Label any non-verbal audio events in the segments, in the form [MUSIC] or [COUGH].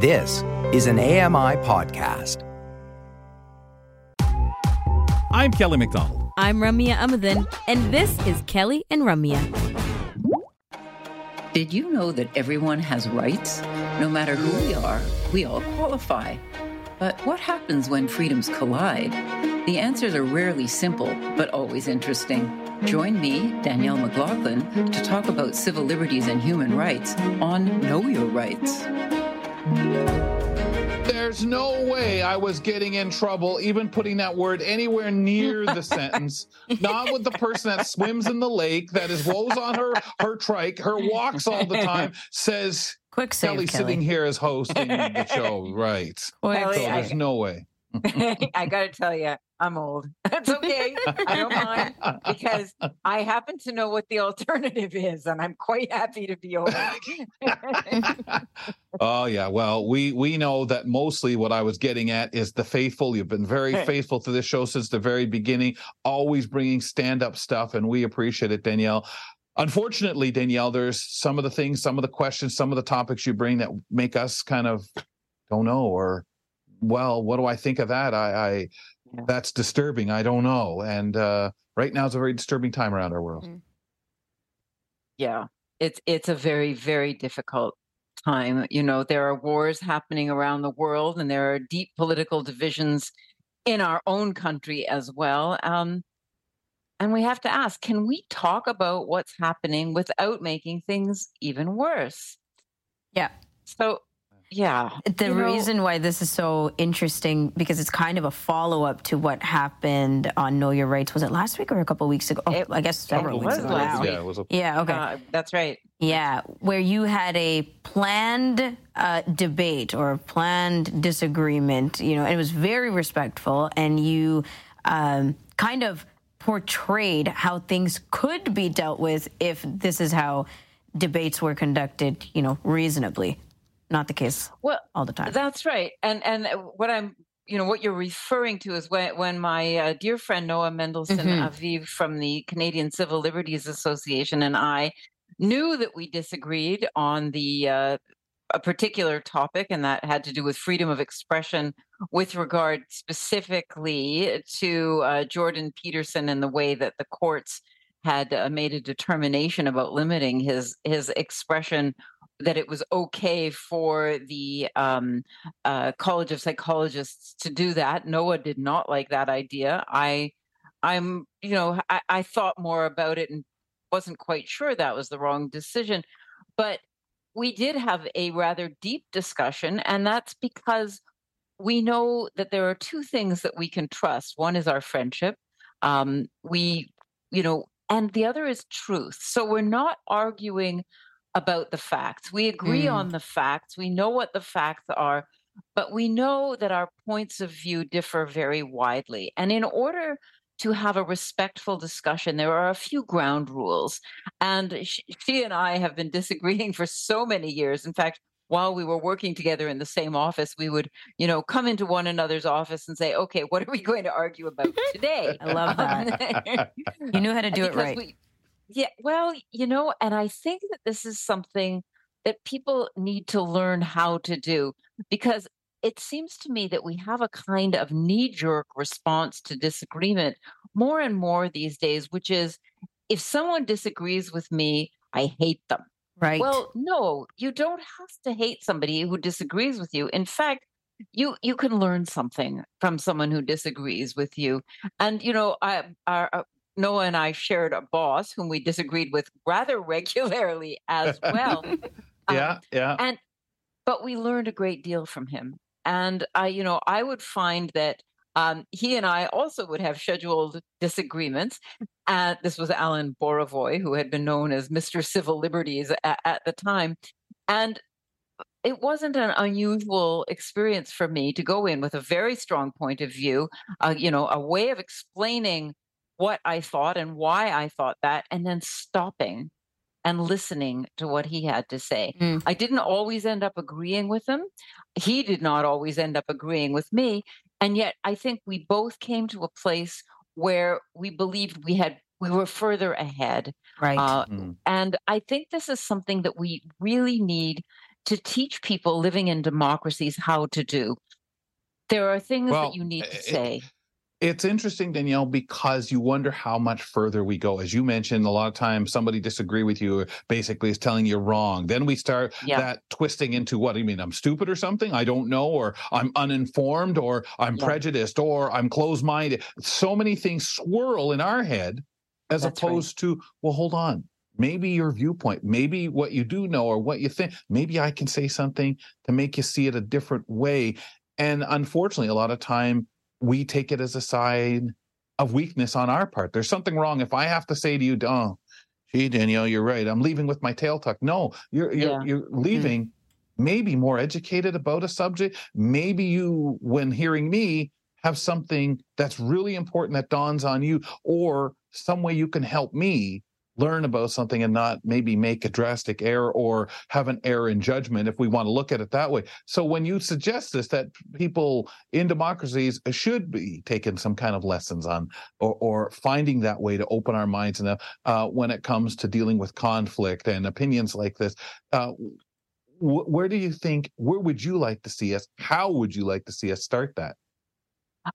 This is an AMI podcast. I'm Kelly McDonald. I'm Ramya Amuthan, and this is Kelly and Ramya. Did you know that everyone has rights? No matter who we are, we all qualify. But what happens when freedoms collide? The answers are rarely simple, but always interesting. Join me, Danielle McLaughlin, to talk about civil liberties and human rights on Know Your Rights. There's no way I was getting in trouble, even putting that word anywhere near the [LAUGHS] sentence. Not with the person that swims in the lake, that is woes on her her trike, her walks all the time, says Quick save, Kelly, Kelly. sitting here as hosting the show. [LAUGHS] Right. Quick So Kelly, I- there's no way. [LAUGHS] I got to tell you, I'm old. [LAUGHS] That's okay. I don't mind [LAUGHS] because I happen to know what the alternative is, and I'm quite happy to be old. [LAUGHS] oh yeah well we we know that mostly what i was getting at is the faithful you've been very faithful to this show since the very beginning always bringing stand-up stuff and we appreciate it danielle unfortunately danielle there's some of the things some of the questions some of the topics you bring that make us kind of don't know or well what do i think of that i i Yeah. that's disturbing i don't know and uh right now is a very disturbing time around our world yeah, it's it's a very very difficult time. You know, there are wars happening around the world, and there are deep political divisions in our own country as well. Um, and we have to ask: Can we talk about what's happening without making things even worse? Yeah. So, yeah, The you know- reason why this is so interesting because it's kind of a follow up to what happened on Know Your Rights. Was it last week or a couple of weeks ago? Oh, It- I guess several it weeks was ago. last now. week. yeah it was a Yeah. Okay. uh, that's right. Yeah, where you had a planned uh, debate or a planned disagreement, you know, and it was very respectful, and you um, kind of portrayed how things could be dealt with if this is how debates were conducted, you know, reasonably. Not the case Well, all the time. That's right. And and what I'm you know what you're referring to is when when my uh, dear friend Noa Mendelsohn Mhm. Aviv from the Canadian Civil Liberties Association and I knew that we disagreed on the uh, a particular topic, and that had to do with freedom of expression with regard specifically to uh, Jordan Peterson and the way that the courts had uh, made a determination about limiting his his expression that it was okay for the um, uh, College of Psychologists to do that. Noa did not like that idea. I, I'm, you know, I, I thought more about it and wasn't quite sure that was the wrong decision. But we did have a rather deep discussion, and that's because we know that there are two things that we can trust. One is our friendship. Um, we, you know, and the other is truth. So we're not arguing about the facts. We agree Mm. on the facts. We know what the facts are, but we know that our points of view differ very widely. And in order to have a respectful discussion, there are a few ground rules. And she, she and I have been disagreeing [LAUGHS] for so many years. In fact, while we were working together in the same office, we would, you know, come into one another's office and say, "Okay, what are we [LAUGHS] going to argue about today?" I love [LAUGHS] that. You knew how to do it right. we- yeah, well, you know, and I think that this is something that people need to learn how to do because it seems to me that we have a kind of knee jerk response to disagreement more and more these days, which is if someone disagrees with me, I hate them. right. Well, no, you don't have to hate somebody who disagrees with you. In fact, you you can learn something from someone who disagrees with you. And you know, I our uh, Noa and I shared a boss whom we disagreed with rather [LAUGHS] regularly as well. [LAUGHS] Um, yeah yeah. and but we learned a great deal from him. And i you know i would find that um, he and i also would have scheduled disagreements. Uh, this was alan borovoy who had been known as mr civil liberties at, at the time. And it wasn't an unusual experience for me to go in with a very strong point of view uh, you know a way of explaining what i thought and why i thought that and then stopping and listening to what he had to say. Mm. I didn't always end up agreeing with him. He did not always end up agreeing with me. And yet I think we both came to a place where we believed we had we were further ahead. right. Uh, Mm. and I think this is something that we really need to teach people living in democracies how to do. There are things Well, that you need to it- say. It's interesting, Danielle, because you wonder how much further we go. As you mentioned, a lot of times somebody disagree with you, basically is telling you wrong. Then we start Yeah. that twisting into what do you mean? I'm stupid or something? I don't know, or I'm uninformed, or I'm Yeah. prejudiced, or I'm closed-minded. So many things swirl in our head, as That's right. opposed to, well, hold on. Maybe your viewpoint, maybe what you do know or what you think, maybe I can say something to make you see it a different way. And unfortunately, a lot of time we take it as a sign of weakness on our part. There's something wrong. If I have to say to you, oh, gee, Danielle, you're right. I'm leaving with my tail tucked. No, you're you're Yeah. you're mm. leaving maybe more educated about a subject. Maybe you, when hearing me, have something that's really important that dawns on you, or some way you can help me learn about something and not maybe make a drastic error or have an error in judgment if we want to look at it that way. So when you suggest this, that people in democracies should be taking some kind of lessons on or, or finding that way to open our minds and uh, when it comes to dealing with conflict and opinions like this, uh, wh- where do you think, where would you like to see us? How would you like to see us start that?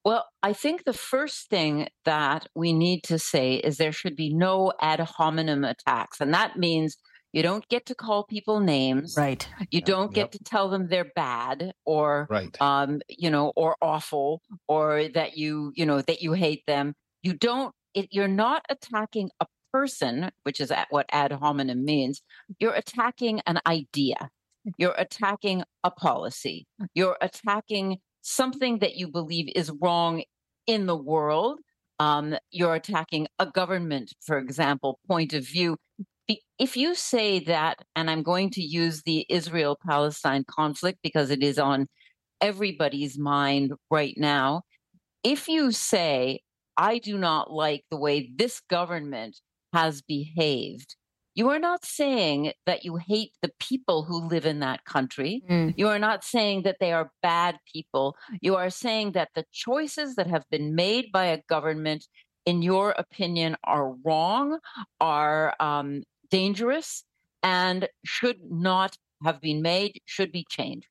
Well, I think the first thing that we need to say is there should be no ad hominem attacks. And that means you don't get to call people names. Right. You don't get Yep. to tell them they're bad or Right. um, you know, or awful, or that you, you know, that you hate them. You don't. It, you're not attacking a person, which is at what ad hominem means. You're attacking an idea. You're attacking a policy. You're attacking something that you believe is wrong in the world. Um, you're attacking a government, for example, point of view. If you say that, and I'm going to use the Israel Palestine conflict because it is on everybody's mind right now. If you say, I do not like the way this government has behaved, you are not saying that you hate the people who live in that country. Mm. You are not saying that they are bad people. You are saying that the choices that have been made by a government, in your opinion, are wrong, are um, dangerous, and should not have been made, should be changed.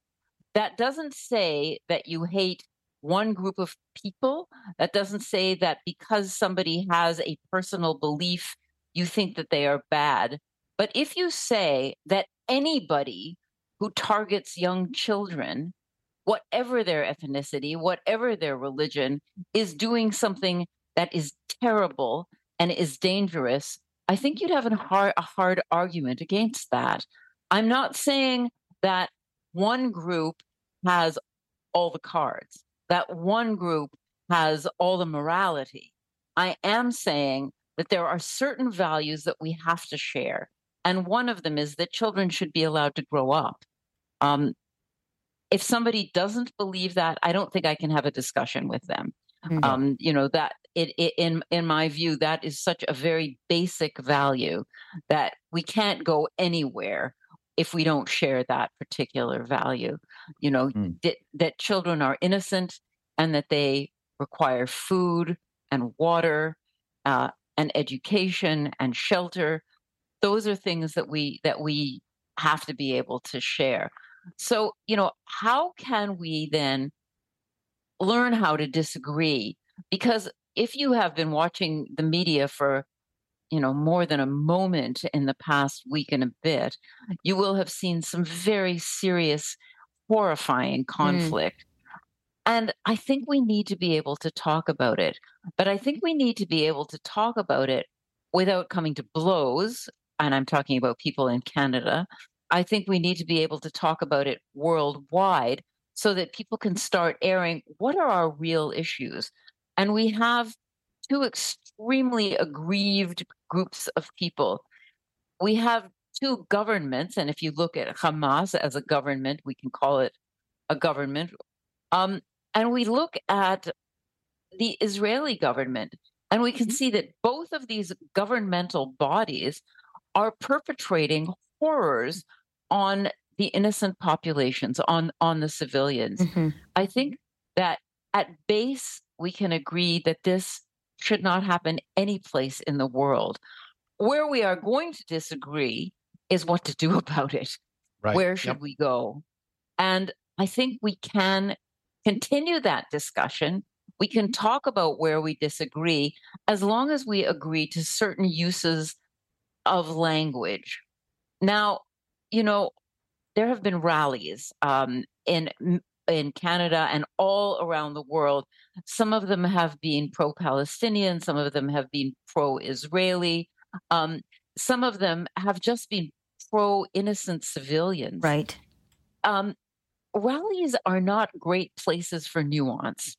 That doesn't say that you hate one group of people. That doesn't say that because somebody has a personal belief, you think that they are bad. But if you say that anybody who targets young children, whatever their ethnicity, whatever their religion, is doing something that is terrible and is dangerous, I think you'd have a hard, a hard argument against that. I'm not saying that one group has all the cards, that one group has all the morality. I am saying that there are certain values that we have to share. And one of them is that children should be allowed to grow up. Um, if somebody doesn't believe that, I don't think I can have a discussion with them. Mhm. Um, you know that it, it in in my view that is such a very basic value that we can't go anywhere if we don't share that particular value. You know Mm. that that children are innocent and that they require food and water uh, and education and shelter. Those are things that we that we have to be able to share. So, you know, how can we then learn how to disagree? Because if you have been watching the media for, you know, more than a moment in the past week and a bit, you will have seen some very serious, horrifying mm. conflict. And I think we need to be able to talk about it. But I think we need to be able to talk about it without coming to blows. And I'm talking about people in Canada. I think we need to be able to talk about it worldwide so that people can start airing what are our real issues. And we have two extremely aggrieved groups of people. We have two governments, and if you look at Hamas as a government, we can call it a government. Um, and we look at the Israeli government, and we can see that both of these governmental bodies are perpetrating horrors on the innocent populations, on, on the civilians. Mhm. I think that at base, we can agree that this should not happen any place in the world. Where we are going to disagree is what to do [LAUGHS] about it. Right. Where should Yep. we go? And I think we can continue that discussion. We can talk about where we disagree as long as we agree to certain uses of language. Now, you know, there have been rallies um, in in Canada and all around the world. Some of them have been pro-Palestinian. Some of them have been pro-Israeli. Um, some of them have just been pro-innocent civilians. Right. Um, rallies are not great places for nuance.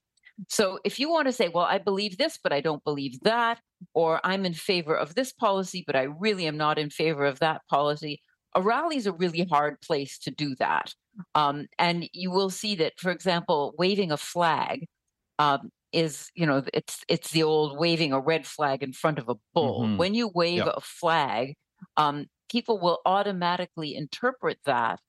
So if you want to say, well, I believe this, but I don't believe that, or I'm in favor of this policy, but I really am not in favor of that policy, a rally is a really hard place to do that. Um, and you will see that, for example, waving a flag um, is, you know, it's it's the old waving a red flag in front of a bull. Mhm. When you wave Yep. a flag, um, people will automatically interpret that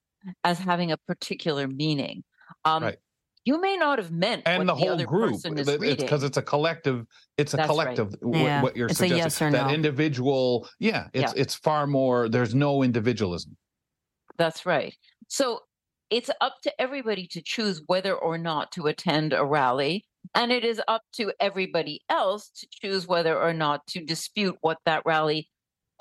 as having a particular meaning. Um, Right. You may not have meant and what the whole other group person is it's reading. because it's a collective it's a That's right. collective wh- Yeah. what you're It's a suggesting yes or that no. individual yeah it's it's far more there's no individualism That's right. So it's up to everybody to choose whether or not to attend a rally. And it is up to everybody else to choose whether or not to dispute what that rally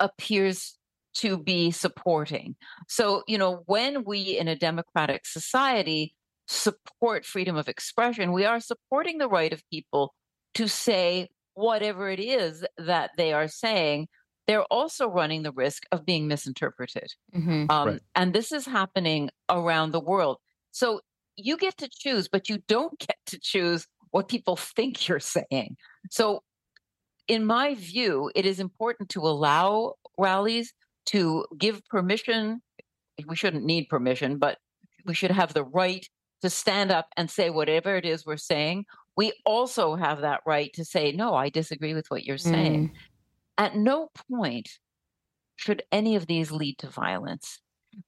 appears to be supporting. So, you know, when we in a democratic society support freedom of expression, we are supporting the right of people to say whatever it is that they are saying. They're also running the risk of being misinterpreted. hmm Um, Right. And this is happening around the world. So you get to choose, but you don't [LAUGHS] get to choose what people think you're saying. So, in my view, it is important to allow rallies to give permission. We shouldn't need permission, but we should have the right to stand up and say whatever it is we're saying. We also have that right to say, no, I disagree with what you're saying. At no point should any of these lead to violence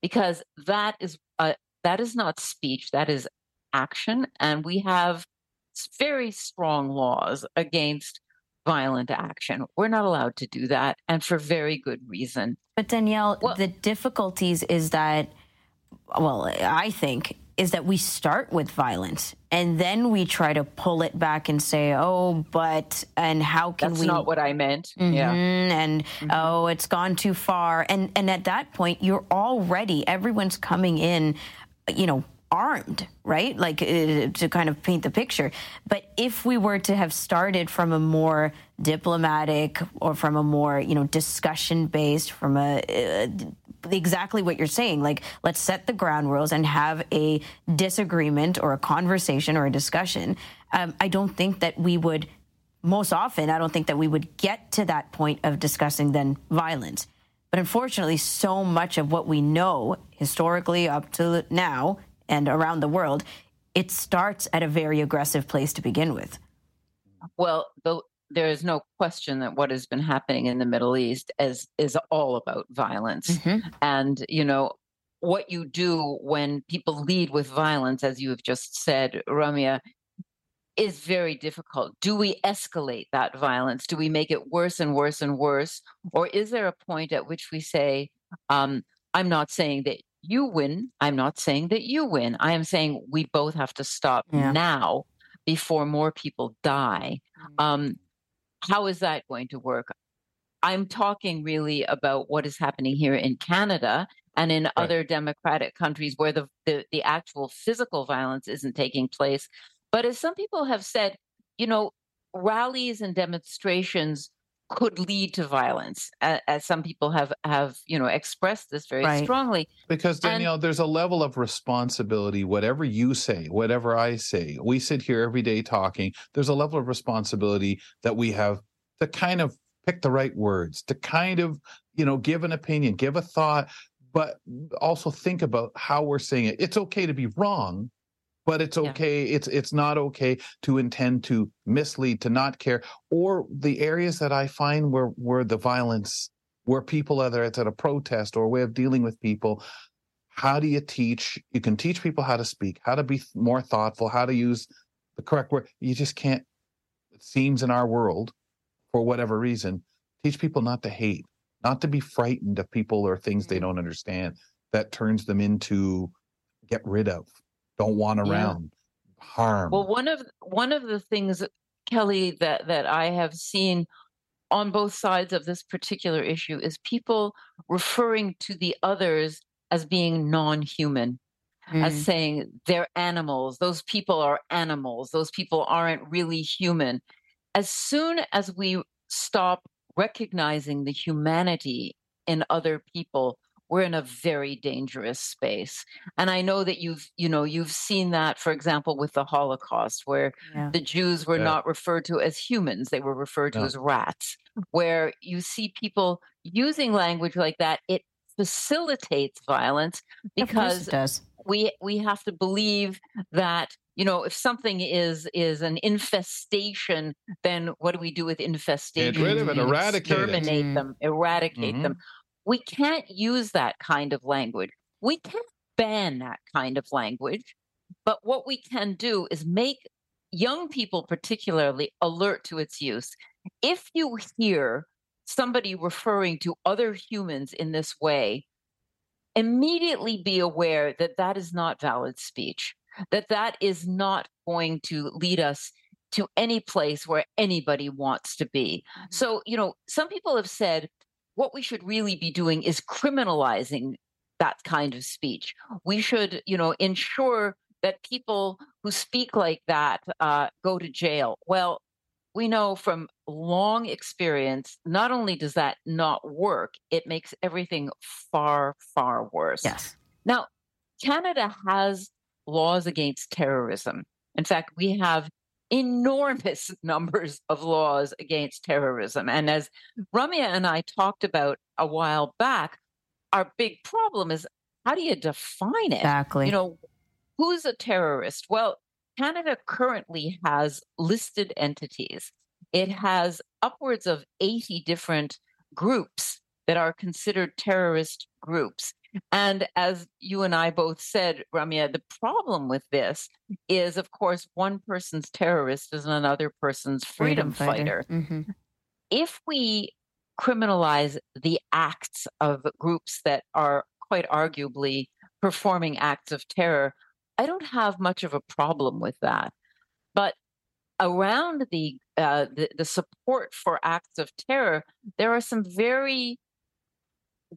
because that is uh, that is not speech that is action and we have very strong laws against violent action we're not allowed to do that and for very good reason But Danielle, Well- the difficulties is that, well, I think, is that we start with violence and then we try to pull it back and say, oh, but, and how can that's we. not what i meant Mhm, yeah And oh, it's gone too far. And and at that point, you're already everyone's coming in, you know, armed, right? Like uh, to kind of paint the picture. But if we were to have started from a more diplomatic or from a more you know discussion based, from a uh, exactly what you're saying. Like, let's set the ground rules and have a disagreement or a conversation or a discussion. Um, I don't think that we would most often, I don't think that we would get to that point of discussing then violence. But unfortunately, so much of what we know historically up to now and around the world, it starts at a very aggressive place to begin with. Well, the, there is no question that what has been happening in the Middle East is is all about violence, and you know what you do when people lead with violence, as you have just said, Ramya, is very difficult. Do we escalate that violence? Do we make it worse and worse and worse, or is there a point at which we say, um, "I'm not saying that you win. I'm not saying that you win. I am saying we both have to stop Yeah. now." before more people die. Um, how is that going to work? I'm talking really about what is happening here in Canada and in other democratic countries where the, the, the actual physical violence isn't taking place. But as some people have said, you know, rallies and demonstrations could lead to violence, as some people have have you know expressed this very Right. strongly. because And- danielle there's a level of responsibility whatever you say whatever i say we sit here every day talking there's a level of responsibility that we have to kind of pick the right words to kind of you know give an opinion give a thought but also think about how we're saying it it's okay to be wrong but it's Yeah. okay it's it's not okay to intend to mislead to not care or the areas that i find where where the violence where people either it's at a protest or a way of dealing with people how do you teach? You can teach people how to speak how to be more thoughtful how to use the correct word. You just can't it seems in our world for whatever reason teach people not to hate not to be frightened of people or things they mm-hmm. don't understand that turns them into get rid of, don't want Yeah. around, harm. Well, one of one of the things, Kelly, that that I have seen on both sides of this particular issue is people referring to the others as being non-human, as Mm. saying they're animals. Those people are animals. Those people aren't really human. As soon as we stop recognizing the humanity in other people, we're in a very dangerous space. And I know that you've, you know, you've seen that, for example, with the Holocaust, where Yeah. the Jews were Yeah. not referred to as humans, they were referred to No. as rats, where you see people using language like that, it facilitates violence Of because it does. we we have to believe that you know if something is is an infestation then what do we do with infestation get rid of it, eradicate it. exterminate Mm. them eradicate Mhm. them we can't use that kind of language. We can't ban that kind of language but what we can do is make young people particularly alert to its use. If you hear somebody referring to other humans in this way immediately be aware that that is not valid speech that that is not going to lead us to any place where anybody wants to be. Mm-hmm. So you know some people have said what we should really be doing is criminalizing that kind of speech. We should you know ensure that people who speak like that uh, go to jail. Well we know from long experience not only does that not work it makes everything far far worse. Yes. now canada has laws against terrorism. In fact we have enormous [LAUGHS] numbers of laws against terrorism and as mm. ramya and i talked about a while back our big problem is how do you define it? Exactly. you know who's a terrorist? Well canada currently has listed entities. It has upwards of 80 different groups that are considered terrorist groups and as you and i both said ramya the problem with this is of course one person's terrorist is another person's freedom, fighter. hmm if we criminalize the acts of groups that are quite arguably performing acts of terror, I don't have much of a problem with that. But around the, uh, the the support for acts of terror, there are some very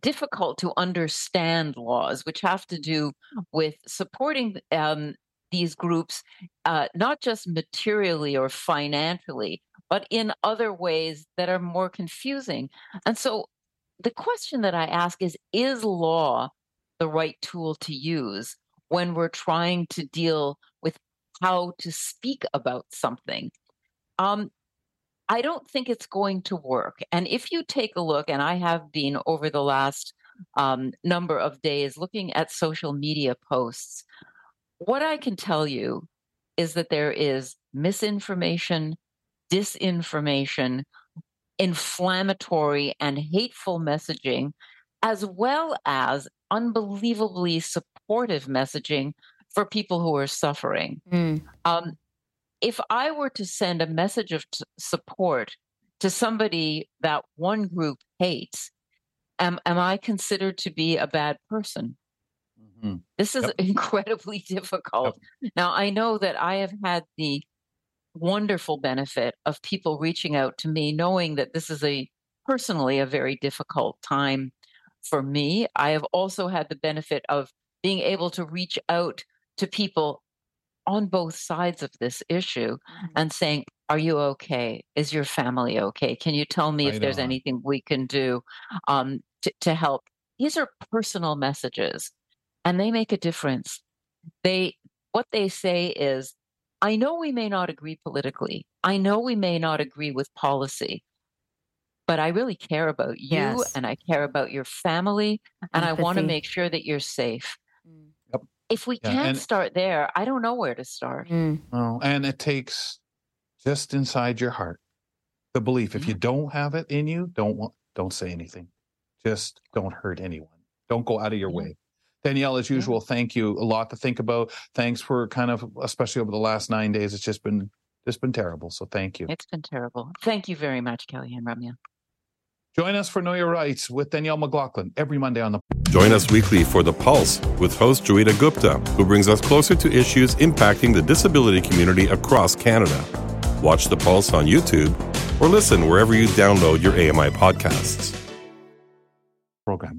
difficult to understand laws, which have to do with supporting um, these groups, uh, not just materially or financially, but in other ways that are more confusing. And so the question that I ask is Is law the right tool to use when we're trying to deal with how to speak about something? Um, I don't think it's going to work. And if you take a look, and I have been over the last um, number of days looking at social media posts, what I can tell you is that there is misinformation, disinformation, inflammatory and hateful messaging, as well as unbelievably supportive messaging for people who are suffering. Mm. Um, if I were to send a message of t- support to somebody that one group hates, am, am I considered to be a bad person? Mhm. This is Yep. [LAUGHS] incredibly difficult. Now, I know that I have had the wonderful benefit of people reaching out to me, knowing that this is a personally a very difficult time for me. I have also had the benefit of being able to reach out to people on both sides of this issue and saying, Are you okay? Is your family okay? Can you tell me if there's on. anything we can do um, to, to help? These are personal messages and they make a difference. They what they say is, I know we may not agree politically. I know we may not agree with policy, but I really care about you Yes. and I care about your family and I want to make sure that you're safe. Mm. Yep. If we Yeah, can't start there, I don't know where to start. Mm. Oh, and it takes just inside your heart the belief. If you don't have it in you, don't want, don't say anything. Just don't hurt anyone. Don't go out of your Yeah. way. Danielle, as Yeah. usual, thank you. A lot to think about. Thanks for kind of, especially over the last nine days. It's just been just been terrible. So thank you. It's been terrible. Thank you very much, Kelly and Ramya. Join us for Know Your Rights with Danielle McLaughlin every Monday on the. Join us weekly for The Pulse with host Joita Gupta, who brings us closer to issues impacting the disability community across Canada. Watch The Pulse on YouTube or listen wherever you download your AMI podcasts. program.